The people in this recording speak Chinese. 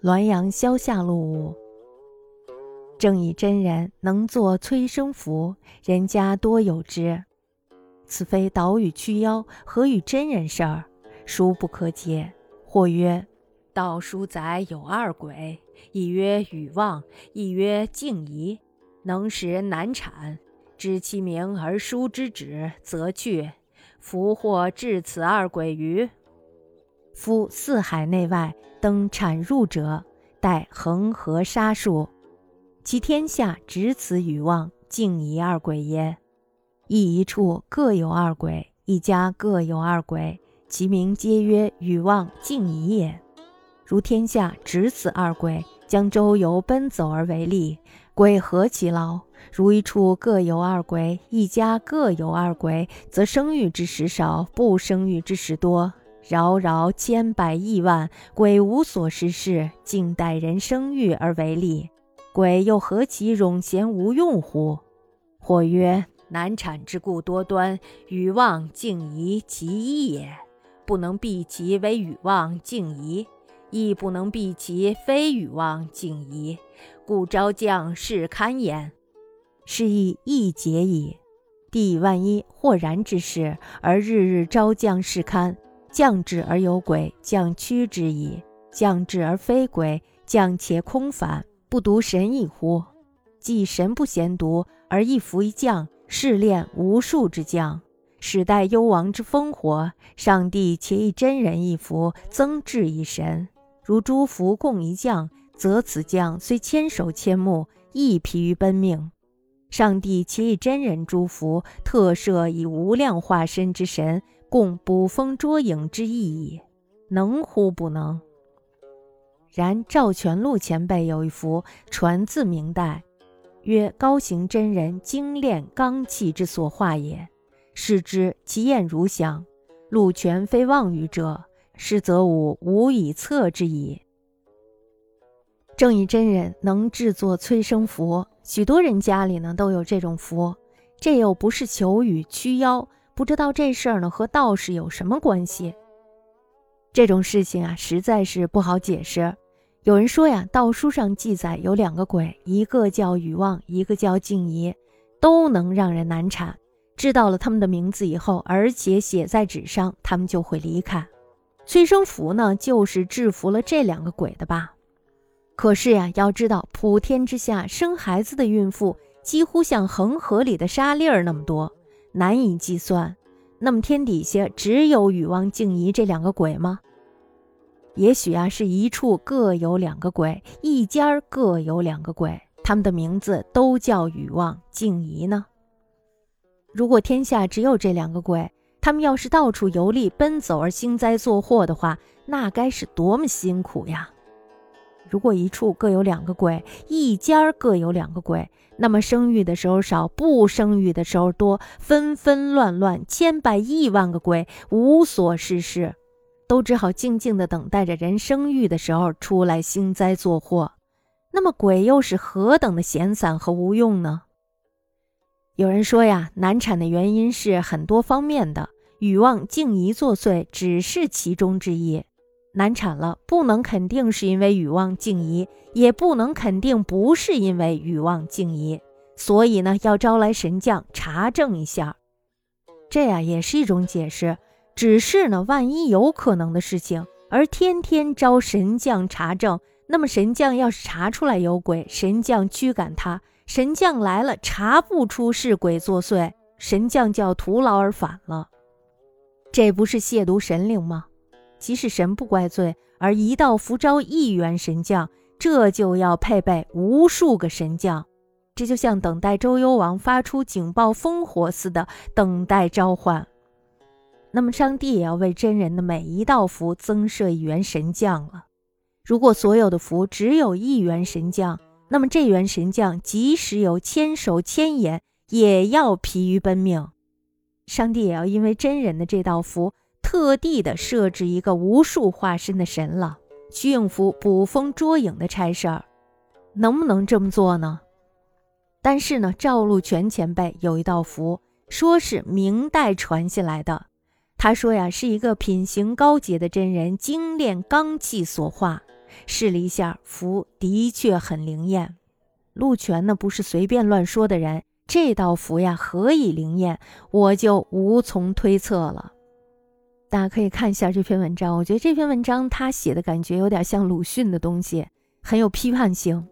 滦阳萧下路五，正以真人能作催生符，人家多有之。此非导与驱妖，何与真人事儿？殊不可解。或曰：道书载有二鬼，一曰禹望，一曰敬仪，能使人难产。知其名而书之旨，则去。福或至此二鬼于？夫四海内外登产入者，待恒河沙数，其天下只此禹望、敬夷二鬼耶？亦一处各有二鬼，一家各有二鬼，其名皆曰禹望、敬夷也。如天下只此二鬼，将周游奔走而为利，鬼何其劳？如一处各有二鬼，一家各有二鬼，则生育之时少，不生育之时多。饶饶千百亿万鬼无所事事，静待人生育而为利。鬼又何其冗闲无用乎？或曰：难产之故多端，与妄敬夷其一也，不能避其为与妄敬夷，亦不能避其非与妄敬夷，故招降是堪焉。是亦易解矣。帝万一或然之事，而日日招降是堪。降至而有鬼，降屈之矣；降至而非鬼，降且空反，不独神异乎？即神不嫌独，而一伏一降，试炼无数之将，始待幽王之烽火。上帝且以真人一伏，增至一神。如诸伏共一将，则此将虽千手千目，亦疲于奔命。上帝且以真人诸伏，特设以无量化身之神。共捕风捉影之意矣，能乎不能？然赵全禄前辈有一幅传自明代，曰高行真人精炼刚气之所化也。视之，其艳如响。禄全非妄语者，是则吾无以测之矣。正义真人能制作催生符，许多人家里呢都有这种符，这又不是求雨驱妖。不知道这事儿呢和道士有什么关系？这种事情啊，实在是不好解释。有人说呀，道书上记载有两个鬼，一个叫禹旺，一个叫静怡，都能让人难产。知道了他们的名字以后，而且写在纸上，他们就会离开。催生符呢，就是制服了这两个鬼的吧？可是呀，要知道普天之下生孩子的孕妇，几乎像恒河里的沙粒儿那么多。难以计算，那么天底下只有禹旺、敬夷这两个鬼吗？也许啊，是一处各有两个鬼，一家各有两个鬼，他们的名字都叫禹旺、敬夷呢？如果天下只有这两个鬼，他们要是到处游历、奔走而兴灾作祸的话，那该是多么辛苦呀！如果一处各有两个鬼，一家各有两个鬼，那么生育的时候少，不生育的时候多，纷纷乱乱，千百亿万个鬼无所事事，都只好静静的等待着人生育的时候出来兴灾作祸。那么鬼又是何等的闲散和无用呢？有人说呀，难产的原因是很多方面的，欲望静怡作祟只是其中之一。难产了，不能肯定是因为禹旺敬夷，也不能肯定不是因为禹旺敬夷，所以呢，要招来神将查证一下。这呀也是一种解释。只是呢，万一有可能的事情，而天天招神将查证，那么神将要是查出来有鬼，神将驱赶他；神将来了查不出是鬼作祟，神将就要徒劳而返了。这不是亵渎神灵吗？即使神不怪罪，而一道符招一员神将，这就要配备无数个神将，这就像等待周幽王发出警报烽火似的等待召唤。那么上帝也要为真人的每一道符增设一员神将了。如果所有的符只有一员神将，那么这员神将即使有千手千眼，也要疲于奔命。上帝也要因为真人的这道符。特地的设置一个无数化身的神了，去应付捕风捉影的差事儿，能不能这么做呢？但是呢，赵禄全前辈有一道符，说是明代传下来的。他说呀，是一个品行高洁的真人精炼刚气所化。试了一下，符的确很灵验。陆权呢不是随便乱说的人，这道符呀何以灵验，我就无从推测了。大家可以看一下这篇文章，我觉得这篇文章他写的感觉有点像鲁迅的东西，很有批判性。